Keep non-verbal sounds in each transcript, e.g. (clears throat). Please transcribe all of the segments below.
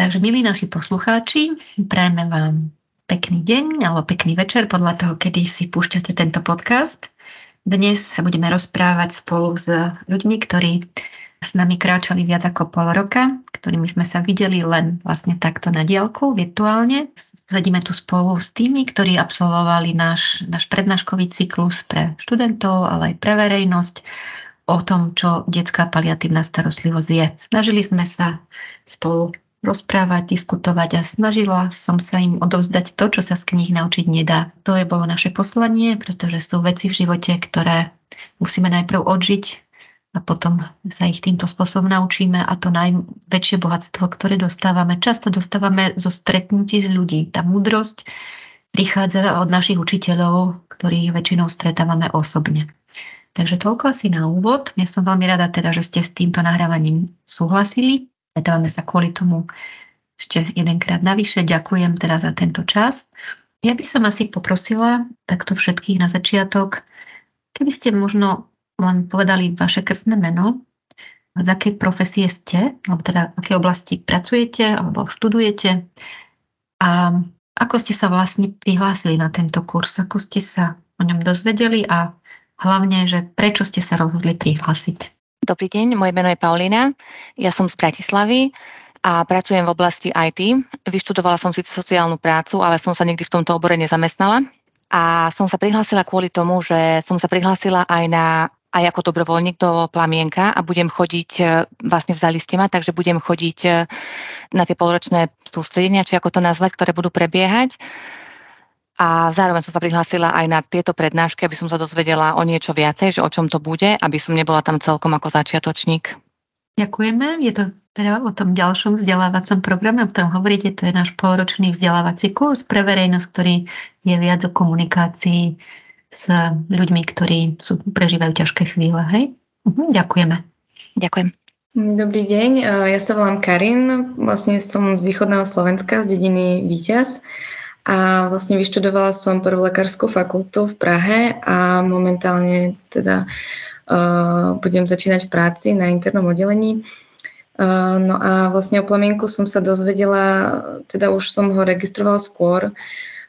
Takže, milí naši poslucháči, prajeme vám pekný deň alebo pekný večer podľa toho, kedy si púšťate tento podcast. Dnes sa budeme rozprávať spolu s ľuďmi, ktorí s nami kráčali viac ako pol roka, ktorými sme sa videli len vlastne takto na diálku, virtuálne. Sedíme tu spolu s tými, ktorí absolvovali náš, náš prednáškový cyklus pre študentov, ale aj pre verejnosť o tom, čo detská paliatívna starostlivosť je. Snažili sme sa spolu rozprávať, diskutovať a snažila som sa im odovzdať to, čo sa z kníh naučiť nedá. To je bolo naše poslanie, pretože sú veci v živote, ktoré musíme najprv odžiť a potom sa ich týmto spôsobom naučíme a to najväčšie bohatstvo, ktoré dostávame, často dostávame zo stretnutí s ľudí. Tá múdrosť prichádza od našich učiteľov, ktorých väčšinou stretávame osobne. Takže toľko asi na úvod. Ja som veľmi rada teda, že ste s týmto nahrávaním súhlasili. Stretávame sa kvôli tomu ešte jedenkrát navyše. Ďakujem teda za tento čas. Ja by som asi poprosila takto všetkých na začiatok, keby ste možno len povedali vaše krstné meno, z akej profesie ste, alebo teda v akej oblasti pracujete alebo študujete a ako ste sa vlastne prihlásili na tento kurz, ako ste sa o ňom dozvedeli a hlavne, že prečo ste sa rozhodli prihlásiť. Dobrý deň, moje meno je Paulina, ja som z Bratislavy a pracujem v oblasti IT. Vyštudovala som síce sociálnu prácu, ale som sa nikdy v tomto obore nezamestnala. A som sa prihlásila kvôli tomu, že som sa prihlásila aj na aj ako dobrovoľník do plamienka a budem chodiť, e, vlastne vzali ste ma, takže budem chodiť e, na tie polročné sústredenia, či ako to nazvať, ktoré budú prebiehať a zároveň som sa prihlásila aj na tieto prednášky, aby som sa dozvedela o niečo viacej, že o čom to bude, aby som nebola tam celkom ako začiatočník. Ďakujeme. Je to teda o tom ďalšom vzdelávacom programe, o ktorom hovoríte. To je náš polročný vzdelávací kurz pre verejnosť, ktorý je viac o komunikácii s ľuďmi, ktorí sú, prežívajú ťažké chvíle. Hej? Uh-huh, ďakujeme. Ďakujem. Dobrý deň, ja sa volám Karin, vlastne som z východného Slovenska, z dediny Výťaz a vlastne vyštudovala som prvú lekárskú fakultu v Prahe a momentálne teda uh, budem začínať v práci na internom oddelení. Uh, no a vlastne o plamienku som sa dozvedela, teda už som ho registrovala skôr,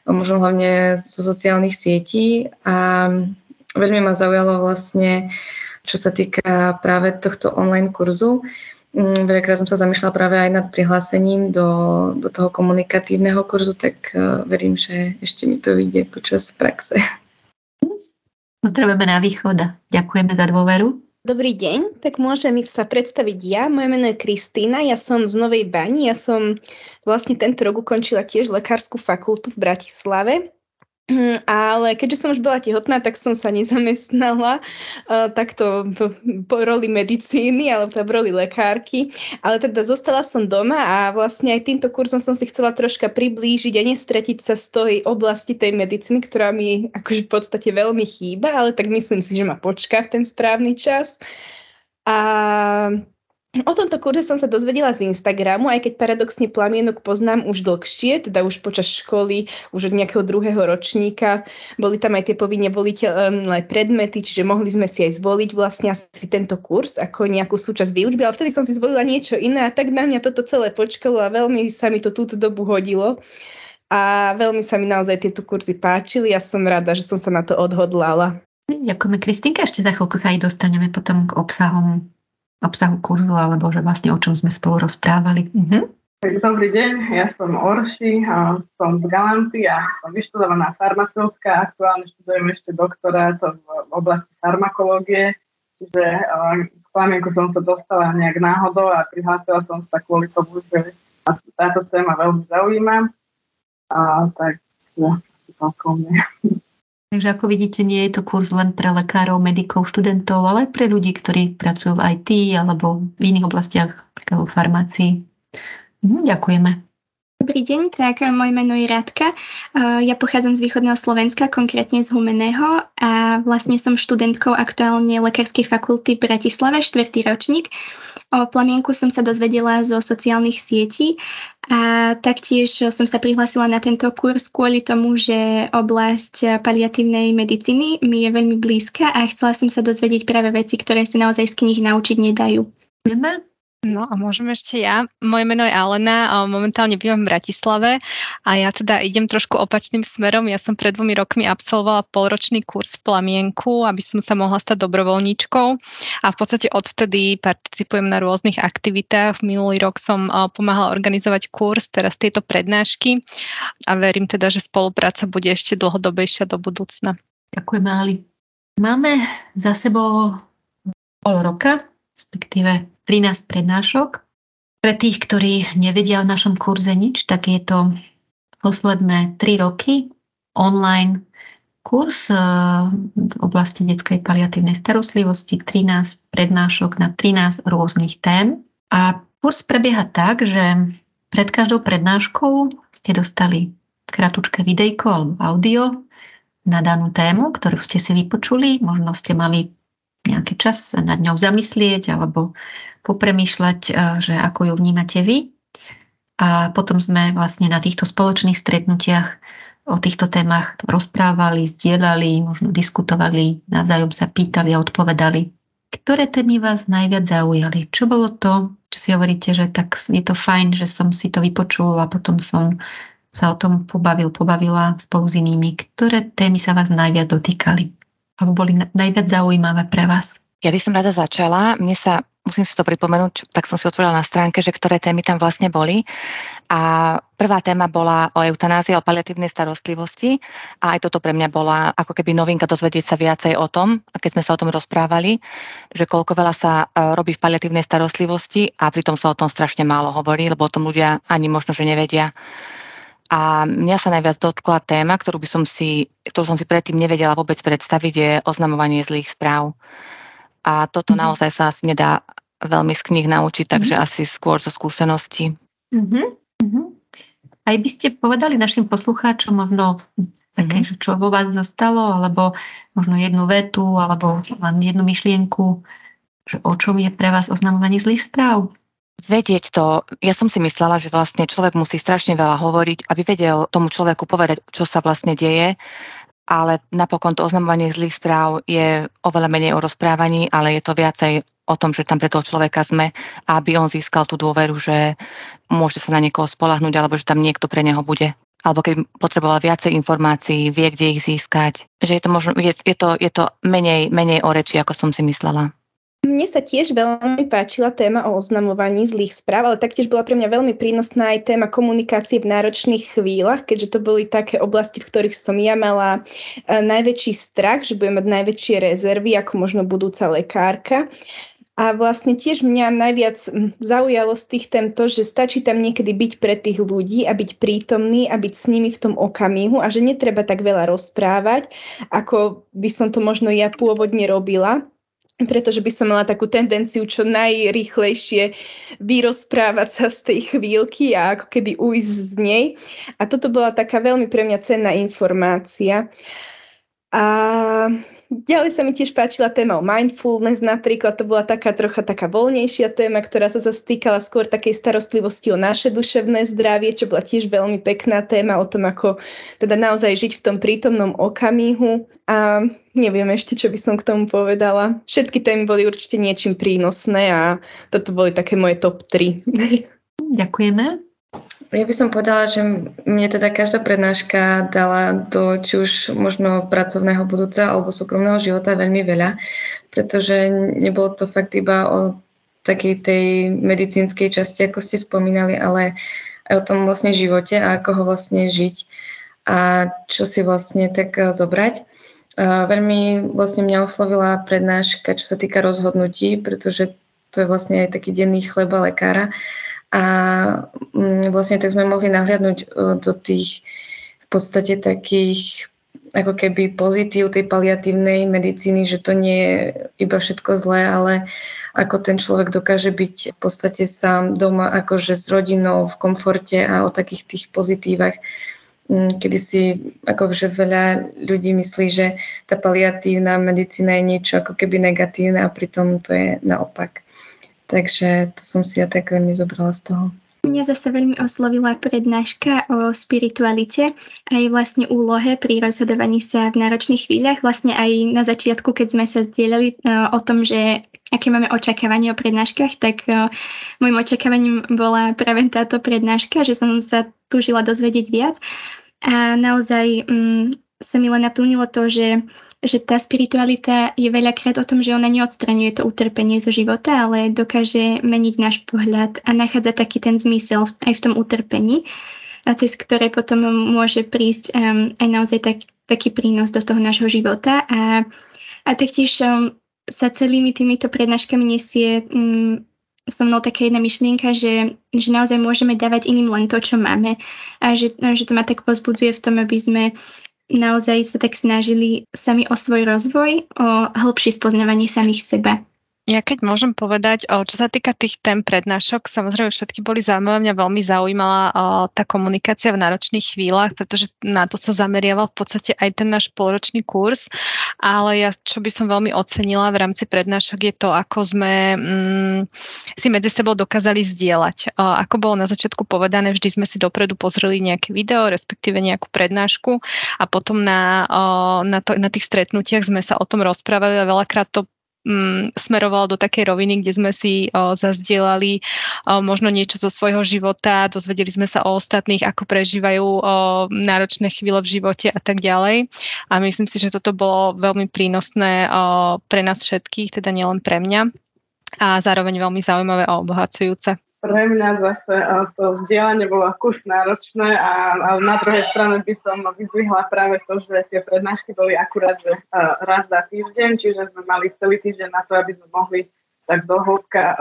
možno hlavne zo sociálnych sietí a veľmi ma zaujalo vlastne, čo sa týka práve tohto online kurzu. Mm, veľakrát som sa zamýšľala práve aj nad prihlásením do, do toho komunikatívneho kurzu, tak uh, verím, že ešte mi to vyjde počas praxe. Pozdravujeme na východ a ďakujeme za dôveru. Dobrý deň, tak môžem sa predstaviť ja. Moje meno je Kristýna, ja som z Novej Bani, ja som vlastne tento rok ukončila tiež lekárskú fakultu v Bratislave (clears throat) ale keďže som už bola tehotná, tak som sa nezamestnala takto v roli medicíny alebo v roli lekárky. Ale teda zostala som doma a vlastne aj týmto kurzom som si chcela troška priblížiť a nestratiť sa z tej oblasti tej medicíny, ktorá mi akože v podstate veľmi chýba, ale tak myslím si, že ma počká v ten správny čas. A O tomto kurze som sa dozvedela z Instagramu, aj keď paradoxne plamienok poznám už dlhšie, teda už počas školy, už od nejakého druhého ročníka. Boli tam aj tie povinne voliteľné predmety, čiže mohli sme si aj zvoliť vlastne asi tento kurz ako nejakú súčasť výučby, ale vtedy som si zvolila niečo iné a tak na mňa toto celé počkalo a veľmi sa mi to túto dobu hodilo. A veľmi sa mi naozaj tieto kurzy páčili a som rada, že som sa na to odhodlala. Ďakujeme, Kristinka. Ešte za chvíľku sa aj dostaneme potom k obsahom obsahu kurzu, alebo že vlastne o čom sme spolu rozprávali. Uh-huh. Dobrý deň, ja som Orši, som z Galanty a som vyštudovaná farmaceutka. Aktuálne študujem ešte doktorát v oblasti farmakológie, čiže k plamienku som sa dostala nejak náhodou a prihlásila som sa kvôli tomu, že táto téma veľmi zaujíma. A tak, ja, toľko mne. Takže ako vidíte, nie je to kurz len pre lekárov, medikov, študentov, ale aj pre ľudí, ktorí pracujú v IT alebo v iných oblastiach, napríklad vo farmácii. Mhm, ďakujeme. Dobrý deň, tak moje meno je Radka. Ja pochádzam z východného Slovenska, konkrétne z Humeného a vlastne som študentkou aktuálne Lekárskej fakulty v Bratislave, štvrtý ročník. O plamienku som sa dozvedela zo sociálnych sietí a taktiež som sa prihlásila na tento kurz kvôli tomu, že oblasť paliatívnej medicíny mi je veľmi blízka a chcela som sa dozvedieť práve veci, ktoré sa naozaj z knih naučiť nedajú. Vieme, No a môžem ešte ja. Moje meno je Alena a momentálne bývam v Bratislave a ja teda idem trošku opačným smerom. Ja som pred dvomi rokmi absolvovala polročný kurz v plamienku, aby som sa mohla stať dobrovoľníčkou a v podstate odvtedy participujem na rôznych aktivitách. Minulý rok som pomáhala organizovať kurz, teraz tieto prednášky a verím teda, že spolupráca bude ešte dlhodobejšia do budúcna. Ďakujem, Ali. Máme za sebou pol roka, respektíve 13 prednášok. Pre tých, ktorí nevedia o našom kurze nič, tak je to posledné 3 roky online kurz eh, v oblasti detskej paliatívnej starostlivosti, 13 prednášok na 13 rôznych tém. A kurz prebieha tak, že pred každou prednáškou ste dostali kratučké videjko alebo audio na danú tému, ktorú ste si vypočuli. Možno ste mali nejaký čas nad ňou zamyslieť alebo popremýšľať, e, že ako ju vnímate vy. A potom sme vlastne na týchto spoločných stretnutiach o týchto témach rozprávali, zdieľali, možno diskutovali, navzájom sa pýtali a odpovedali. Ktoré témy vás najviac zaujali? Čo bolo to, čo si hovoríte, že tak je to fajn, že som si to vypočul a potom som sa o tom pobavil, pobavila spolu s inými. Ktoré témy sa vás najviac dotýkali? Alebo boli najviac zaujímavé pre vás? Ja by som rada začala. Mne sa, musím si to pripomenúť, tak som si otvorila na stránke, že ktoré témy tam vlastne boli. A prvá téma bola o eutanázii, o paliatívnej starostlivosti a aj toto pre mňa bola ako keby novinka dozvedieť sa viacej o tom, keď sme sa o tom rozprávali, že koľko veľa sa e, robí v paliatívnej starostlivosti a pritom sa o tom strašne málo hovorí, lebo o tom ľudia ani možno, že nevedia. A mňa sa najviac dotkla téma, ktorú, by som si, ktorú som si predtým nevedela vôbec predstaviť, je oznamovanie zlých správ. A toto mm-hmm. naozaj sa asi nedá veľmi z knih naučiť, takže mm-hmm. asi skôr zo skúsenosti. Mm-hmm. Aj by ste povedali našim poslucháčom možno také, mm-hmm. čo vo vás zostalo, alebo možno jednu vetu, alebo len jednu myšlienku, že o čom je pre vás oznamovanie zlých správ? Vedieť to, ja som si myslela, že vlastne človek musí strašne veľa hovoriť, aby vedel tomu človeku povedať, čo sa vlastne deje, ale napokon to oznamovanie zlých správ je oveľa menej o rozprávaní, ale je to viacej o tom, že tam pre toho človeka sme, aby on získal tú dôveru, že môže sa na niekoho spolahnúť, alebo že tam niekto pre neho bude alebo keď potreboval viacej informácií, vie, kde ich získať. Že je to, možno, je, je to, je to menej, menej o reči, ako som si myslela. Mne sa tiež veľmi páčila téma o oznamovaní zlých správ, ale taktiež bola pre mňa veľmi prínosná aj téma komunikácie v náročných chvíľach, keďže to boli také oblasti, v ktorých som ja mala e, najväčší strach, že budem mať najväčšie rezervy ako možno budúca lekárka. A vlastne tiež mňa najviac zaujalo z tých tém to, že stačí tam niekedy byť pre tých ľudí a byť prítomný a byť s nimi v tom okamihu a že netreba tak veľa rozprávať, ako by som to možno ja pôvodne robila pretože by som mala takú tendenciu čo najrýchlejšie vyrozprávať sa z tej chvíľky a ako keby ujsť z nej. A toto bola taká veľmi pre mňa cenná informácia. A Ďalej sa mi tiež páčila téma o mindfulness napríklad, to bola taká trocha taká voľnejšia téma, ktorá sa zastýkala skôr takej starostlivosti o naše duševné zdravie, čo bola tiež veľmi pekná téma o tom, ako teda naozaj žiť v tom prítomnom okamihu a neviem ešte, čo by som k tomu povedala. Všetky témy boli určite niečím prínosné a toto boli také moje top 3. Ďakujeme. Ja by som povedala, že mne teda každá prednáška dala do či už možno pracovného budúceho alebo súkromného života veľmi veľa, pretože nebolo to fakt iba o takej tej medicínskej časti, ako ste spomínali, ale aj o tom vlastne živote a ako ho vlastne žiť a čo si vlastne tak zobrať. A veľmi vlastne mňa oslovila prednáška, čo sa týka rozhodnutí, pretože to je vlastne aj taký denný chleba lekára a mm, vlastne tak sme mohli nahliadnúť e, do tých v podstate takých ako keby pozitív tej paliatívnej medicíny, že to nie je iba všetko zlé, ale ako ten človek dokáže byť v podstate sám doma, akože s rodinou, v komforte a o takých tých pozitívach, mm, kedy si akože veľa ľudí myslí, že tá paliatívna medicína je niečo ako keby negatívne a pritom to je naopak. Takže to som si ja tak veľmi zobrala z toho. Mňa zase veľmi oslovila prednáška o spiritualite aj vlastne úlohe pri rozhodovaní sa v náročných chvíľach. Vlastne aj na začiatku, keď sme sa zdieľali uh, o tom, že aké máme očakávanie o prednáškach, tak uh, môjim očakávaním bola práve táto prednáška, že som sa túžila dozvedieť viac. A naozaj um, sa mi len naplnilo to, že že tá spiritualita je veľakrát o tom, že ona neodstraňuje to utrpenie zo života, ale dokáže meniť náš pohľad a nachádza taký ten zmysel aj v tom utrpení, a cez ktoré potom môže prísť um, aj naozaj tak, taký prínos do toho nášho života. A, a taktiež um, sa celými týmito prednáškami nesie um, so mnou taká jedna myšlienka, že, že naozaj môžeme dávať iným len to, čo máme a že, že to ma tak pozbudzuje v tom, aby sme naozaj sa tak snažili sami o svoj rozvoj, o hĺbšie spoznávanie samých seba. Ja keď môžem povedať, čo sa týka tých tém prednášok, samozrejme všetky boli zaujímavé, mňa veľmi zaujímala tá komunikácia v náročných chvíľach, pretože na to sa zameriaval v podstate aj ten náš polročný kurz, ale ja, čo by som veľmi ocenila v rámci prednášok je to, ako sme mm, si medzi sebou dokázali zdieľať. Ako bolo na začiatku povedané, vždy sme si dopredu pozreli nejaké video, respektíve nejakú prednášku. A potom na, na, to, na tých stretnutiach sme sa o tom rozprávali a veľakrát to mm, smerovalo do takej roviny, kde sme si o, zazdielali o, možno niečo zo svojho života, dozvedeli sme sa o ostatných, ako prežívajú o, náročné chvíle v živote a tak ďalej. A myslím si, že toto bolo veľmi prínosné o, pre nás všetkých, teda nielen pre mňa a zároveň veľmi zaujímavé a obohacujúce pre mňa zase to vzdielanie bolo kus náročné a, a na druhej strane by som vyzvihla práve to, že tie prednášky boli akurát že raz za týždeň, čiže sme mali celý týždeň na to, aby sme mohli tak do hĺbka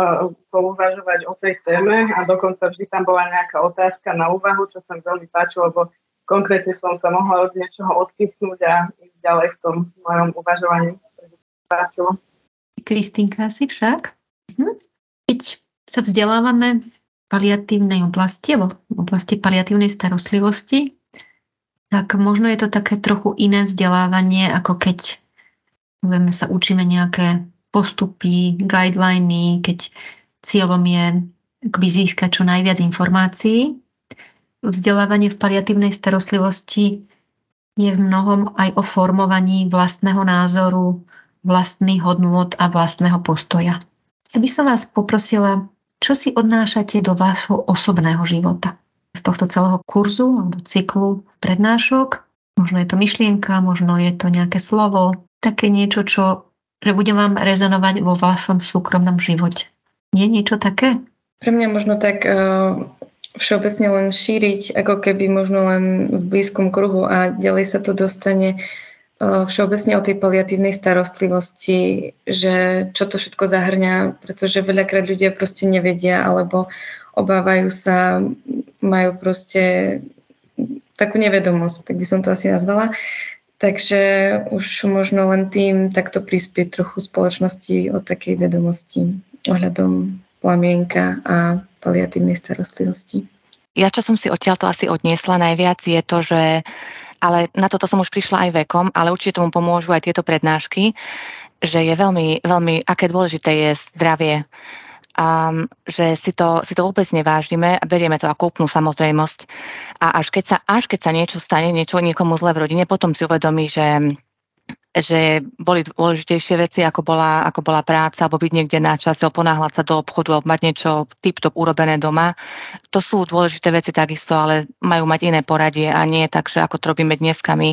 pouvažovať o tej téme a dokonca vždy tam bola nejaká otázka na úvahu, čo sa mi veľmi páčilo, lebo konkrétne som sa mohla od niečoho odkychnúť a ísť ďalej v tom mojom uvažovaní. Páčilo. Kristýnka si však? Hm? Keď sa vzdelávame v paliatívnej oblasti, alebo v oblasti paliatívnej starostlivosti, tak možno je to také trochu iné vzdelávanie, ako keď povieme, sa učíme nejaké postupy, guideliny, keď cieľom je akby získať čo najviac informácií. Vzdelávanie v paliatívnej starostlivosti je v mnohom aj o formovaní vlastného názoru, vlastných hodnôt a vlastného postoja. Ja by som vás poprosila čo si odnášate do vášho osobného života? Z tohto celého kurzu alebo cyklu prednášok? Možno je to myšlienka, možno je to nejaké slovo, také niečo, čo že bude vám rezonovať vo vašom súkromnom živote. Nie niečo také? Pre mňa možno tak uh, všeobecne len šíriť, ako keby možno len v blízkom kruhu a ďalej sa to dostane všeobecne o tej paliatívnej starostlivosti, že čo to všetko zahrňa, pretože veľakrát ľudia proste nevedia alebo obávajú sa, majú proste takú nevedomosť, tak by som to asi nazvala. Takže už možno len tým takto prispieť trochu spoločnosti o takej vedomosti ohľadom plamienka a paliatívnej starostlivosti. Ja, čo som si odtiaľto asi odniesla najviac, je to, že ale na toto som už prišla aj vekom, ale určite tomu pomôžu aj tieto prednášky, že je veľmi, veľmi, aké dôležité je zdravie a že si to, si to vôbec nevážime a berieme to ako úplnú samozrejmosť. A až keď sa, až keď sa niečo stane, niečo niekomu zle v rodine, potom si uvedomí, že že boli dôležitejšie veci, ako bola, ako bola práca, alebo byť niekde na čase, ponáhľať sa do obchodu, alebo mať niečo tip-top urobené doma. To sú dôležité veci takisto, ale majú mať iné poradie a nie tak, že ako to robíme dneska my.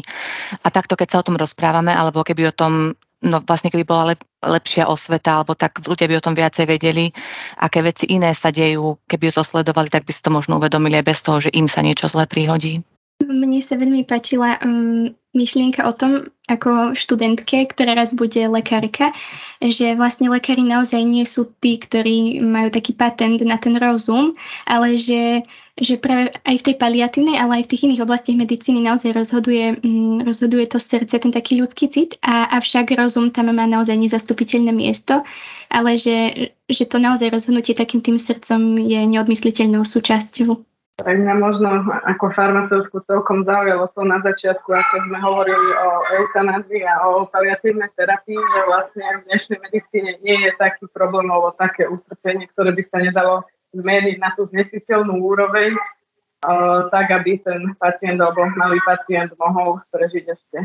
A takto, keď sa o tom rozprávame, alebo keby o tom no vlastne keby bola lep, lepšia osveta, alebo tak ľudia by o tom viacej vedeli, aké veci iné sa dejú, keby to sledovali, tak by si to možno uvedomili aj bez toho, že im sa niečo zle prihodí. Mne sa veľmi páčila um, myšlienka o tom, ako študentke, ktorá raz bude lekárka, že vlastne lekári naozaj nie sú tí, ktorí majú taký patent na ten rozum, ale že, že práve aj v tej paliatívnej, ale aj v tých iných oblastiach medicíny naozaj rozhoduje, um, rozhoduje to srdce, ten taký ľudský cit, a avšak rozum tam má naozaj nezastupiteľné miesto, ale že, že to naozaj rozhodnutie takým tým srdcom je neodmysliteľnou súčasťou. Pre mňa možno ako farmaceutku celkom zaujalo to na začiatku, ako sme hovorili o eutanázii a o paliatívnej terapii, že vlastne v dnešnej medicíne nie je taký problém alebo také utrpenie, ktoré by sa nedalo zmeniť na tú znesiteľnú úroveň, tak aby ten pacient alebo malý pacient mohol prežiť ešte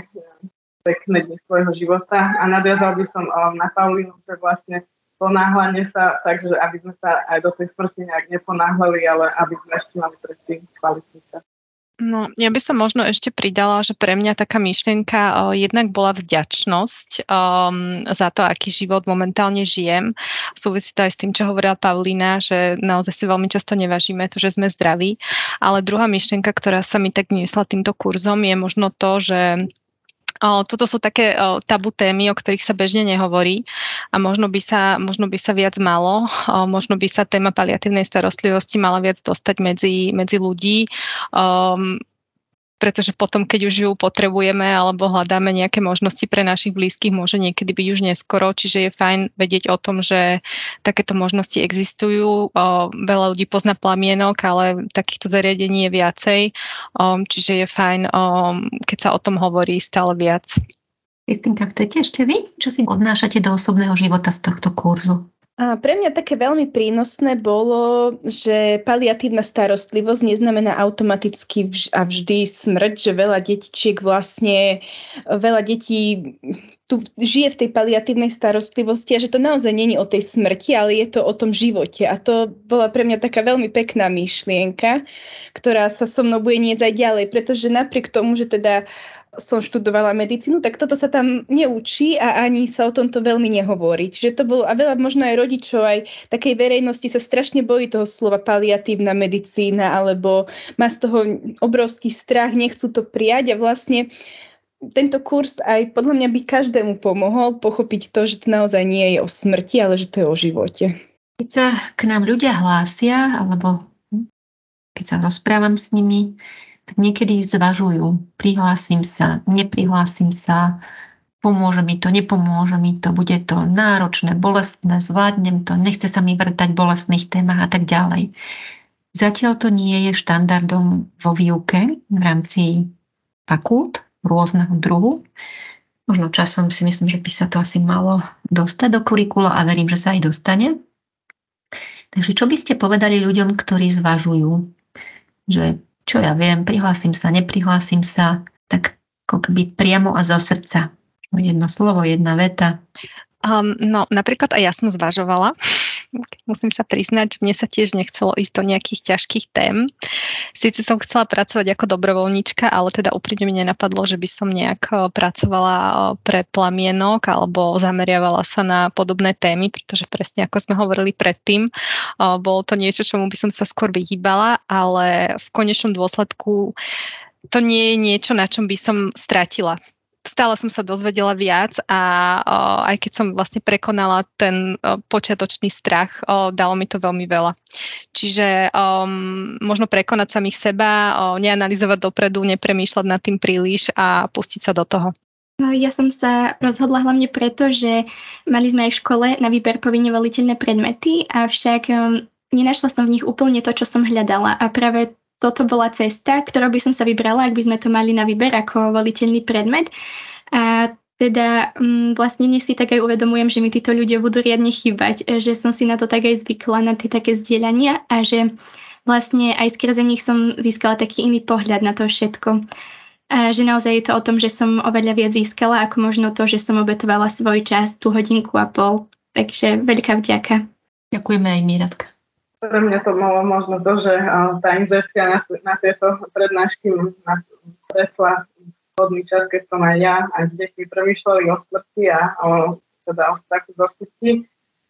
pekné dni svojho života. A nadviazal by som na Paulinu, že vlastne ponáhľanie sa, takže aby sme sa aj do tej smrti nejak neponáhľali, ale aby sme ešte mali predtým kvalitný. No, ja by som možno ešte pridala, že pre mňa taká myšlienka o, jednak bola vďačnosť um, za to, aký život momentálne žijem. Súvisí to aj s tým, čo hovorila Pavlína, že naozaj si veľmi často nevážime to, že sme zdraví. Ale druhá myšlienka, ktorá sa mi tak niesla týmto kurzom, je možno to, že toto sú také tabu témy, o ktorých sa bežne nehovorí a možno by sa, možno by sa viac malo, možno by sa téma paliatívnej starostlivosti mala viac dostať medzi, medzi ľudí. Pretože potom, keď už ju potrebujeme alebo hľadáme nejaké možnosti pre našich blízkych, môže niekedy byť už neskoro, čiže je fajn vedieť o tom, že takéto možnosti existujú. Veľa ľudí pozná plamienok, ale takýchto zariadení je viacej, čiže je fajn, keď sa o tom hovorí stále viac. Kristinka, chcete ešte vy? Čo si odnášate do osobného života z tohto kurzu? A pre mňa také veľmi prínosné bolo, že paliatívna starostlivosť neznamená automaticky vž- a vždy smrť, že veľa detičiek vlastne, veľa detí tu žije v tej paliatívnej starostlivosti a že to naozaj není o tej smrti, ale je to o tom živote. A to bola pre mňa taká veľmi pekná myšlienka, ktorá sa so mnou bude nieť aj ďalej, pretože napriek tomu, že teda som študovala medicínu, tak toto sa tam neučí a ani sa o tomto veľmi nehovorí. Čiže to bolo, a veľa možno aj rodičov, aj takej verejnosti sa strašne bojí toho slova paliatívna medicína, alebo má z toho obrovský strach, nechcú to prijať a vlastne tento kurz aj podľa mňa by každému pomohol pochopiť to, že to naozaj nie je o smrti, ale že to je o živote. Keď sa k nám ľudia hlásia, alebo keď sa rozprávam s nimi, niekedy zvažujú, prihlásim sa, neprihlásim sa, pomôže mi to, nepomôže mi to, bude to náročné, bolestné, zvládnem to, nechce sa mi vrtať v bolestných témach a tak ďalej. Zatiaľ to nie je štandardom vo výuke v rámci fakult rôzneho druhu. Možno časom si myslím, že by sa to asi malo dostať do kurikula a verím, že sa aj dostane. Takže čo by ste povedali ľuďom, ktorí zvažujú, že čo ja viem, prihlásim sa, neprihlásim sa, tak ako keby priamo a zo srdca. Jedno slovo, jedna veta. Um, no, napríklad aj ja som zvažovala. Musím sa priznať, že mne sa tiež nechcelo ísť do nejakých ťažkých tém. Sice som chcela pracovať ako dobrovoľníčka, ale teda úprimne mi nenapadlo, že by som nejak pracovala pre plamienok alebo zameriavala sa na podobné témy, pretože presne ako sme hovorili predtým, bolo to niečo, čomu by som sa skôr vyhýbala, ale v konečnom dôsledku to nie je niečo, na čom by som stratila stále som sa dozvedela viac a o, aj keď som vlastne prekonala ten o, počiatočný strach, o, dalo mi to veľmi veľa. Čiže o, možno prekonať samých seba, o, neanalizovať dopredu, nepremýšľať nad tým príliš a pustiť sa do toho. No, ja som sa rozhodla hlavne preto, že mali sme aj v škole na výber povinne voliteľné predmety, avšak um, nenašla som v nich úplne to, čo som hľadala a práve toto bola cesta, ktorou by som sa vybrala, ak by sme to mali na výber ako voliteľný predmet. A teda um, vlastne dnes si tak aj uvedomujem, že mi títo ľudia budú riadne chýbať, že som si na to tak aj zvykla, na tie také zdieľania a že vlastne aj skrze nich som získala taký iný pohľad na to všetko. A že naozaj je to o tom, že som oveľa viac získala, ako možno to, že som obetovala svoj čas, tú hodinku a pol. Takže veľká vďaka. Ďakujeme aj my, Radka pre mňa to malo možno to, že tá inzercia na, na tieto prednášky nás stretla hodný čas, keď som aj ja, aj s deťmi premýšľali o smrti a o, teda o strachu zo smrti.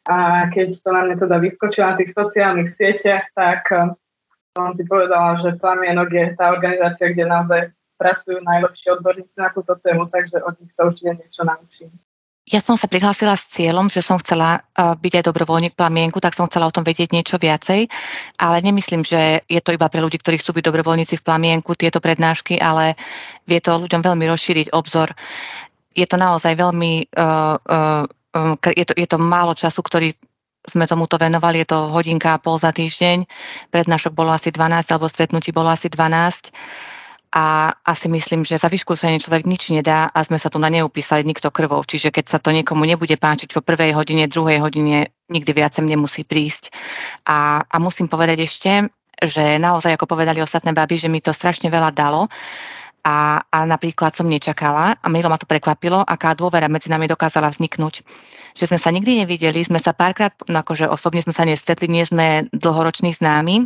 A keď to na mňa teda vyskočilo na tých sociálnych sieťach, tak som si povedala, že Plamienok je tá organizácia, kde naozaj pracujú najlepší odborníci na túto tému, takže od nich sa určite niečo naučím. Ja som sa prihlásila s cieľom, že som chcela uh, byť aj dobrovoľník plamienku, tak som chcela o tom vedieť niečo viacej, ale nemyslím, že je to iba pre ľudí, ktorí chcú byť dobrovoľníci v plamienku, tieto prednášky, ale vie to ľuďom veľmi rozšíriť obzor. Je to naozaj veľmi, uh, uh, je, to, je to málo času, ktorý sme tomuto venovali, je to hodinka a pol za týždeň, prednášok bolo asi 12, alebo stretnutí bolo asi 12 a asi myslím, že za vyškúsenie človek nič nedá a sme sa tu na neupísali nikto krvou. Čiže keď sa to niekomu nebude páčiť po prvej hodine, druhej hodine, nikdy viac sem nemusí prísť. A, a musím povedať ešte, že naozaj, ako povedali ostatné baby, že mi to strašne veľa dalo. A, a napríklad som nečakala, a milo ma to prekvapilo, aká dôvera medzi nami dokázala vzniknúť. Že sme sa nikdy nevideli, sme sa párkrát, no akože osobne sme sa nestretli, nie sme dlhoroční známi,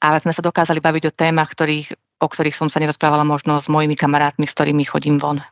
ale sme sa dokázali baviť o témach, ktorých o ktorých som sa nerozprávala možno s mojimi kamarátmi, s ktorými chodím von.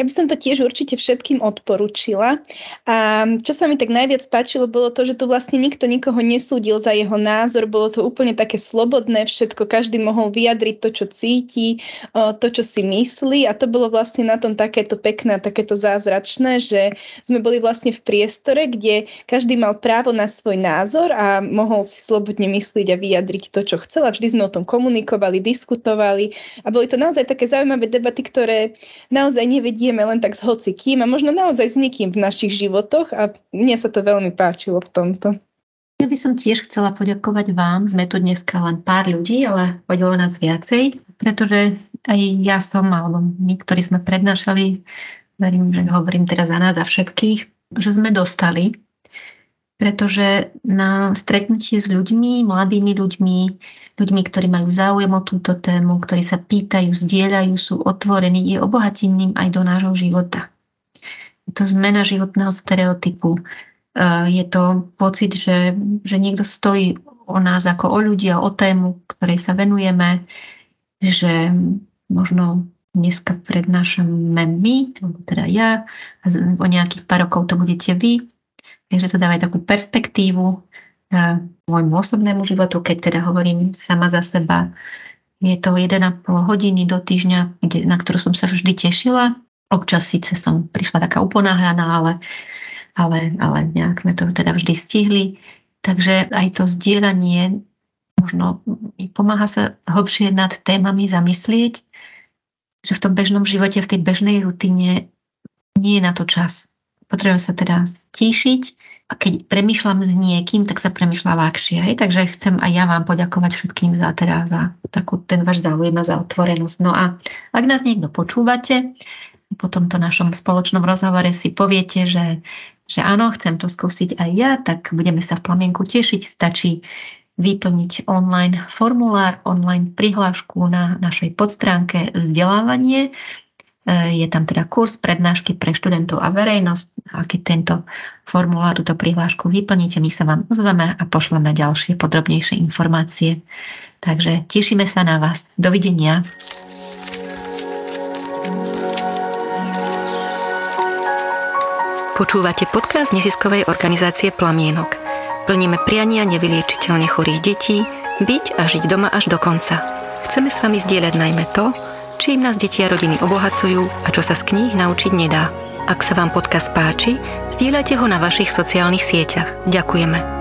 Ja by som to tiež určite všetkým odporúčila. A čo sa mi tak najviac páčilo, bolo to, že tu vlastne nikto nikoho nesúdil za jeho názor, bolo to úplne také slobodné, všetko, každý mohol vyjadriť to, čo cíti, to, čo si myslí. A to bolo vlastne na tom takéto pekné, takéto zázračné, že sme boli vlastne v priestore, kde každý mal právo na svoj názor a mohol si slobodne myslieť a vyjadriť to, čo chcel. A vždy sme o tom komunikovali, diskutovali. A boli to naozaj také zaujímavé debaty, ktoré naozaj nevedí ideme len tak s hocikým a možno naozaj s nikým v našich životoch a mne sa to veľmi páčilo v tomto. Ja by som tiež chcela poďakovať vám. Sme tu dneska len pár ľudí, ale podelo nás viacej, pretože aj ja som, alebo my, ktorí sme prednášali, verím, že hovorím teraz za nás, za všetkých, že sme dostali pretože na stretnutie s ľuďmi, mladými ľuďmi, ľuďmi, ktorí majú záujem o túto tému, ktorí sa pýtajú, zdieľajú, sú otvorení, je obohatením aj do nášho života. Je to zmena životného stereotypu. Je to pocit, že, že niekto stojí o nás ako o ľudia, o tému, ktorej sa venujeme, že možno dneska prednášame my, teda ja, a o nejakých pár rokov to budete vy, Takže to dáva aj takú perspektívu eh, môjmu osobnému životu, keď teda hovorím sama za seba. Je to 1,5 hodiny do týždňa, kde, na ktorú som sa vždy tešila. Občas síce som prišla taká uponáhľaná, ale, ale, ale nejak sme to teda vždy stihli. Takže aj to zdieľanie možno pomáha sa hlbšie nad témami zamyslieť, že v tom bežnom živote, v tej bežnej rutine nie je na to čas. Potrebujem sa teda stíšiť a keď premyšľam s niekým, tak sa premyšľa ľahšie. Hej? Takže chcem aj ja vám poďakovať všetkým za, teda, za takú, ten váš záujem a za otvorenosť. No a ak nás niekto počúvate, po tomto našom spoločnom rozhovore si poviete, že, že áno, chcem to skúsiť aj ja, tak budeme sa v plamienku tešiť. Stačí vyplniť online formulár, online prihlášku na našej podstránke vzdelávanie je tam teda kurz prednášky pre študentov a verejnosť. A keď tento formulár, túto prihlášku vyplníte, my sa vám ozveme a pošleme ďalšie podrobnejšie informácie. Takže tešíme sa na vás. Dovidenia. Počúvate podcast neziskovej organizácie Plamienok. Plníme priania nevyliečiteľne chorých detí, byť a žiť doma až do konca. Chceme s vami zdieľať najmä to, čím nás deti a rodiny obohacujú a čo sa z kníh naučiť nedá. Ak sa vám podcast páči, zdieľajte ho na vašich sociálnych sieťach. Ďakujeme.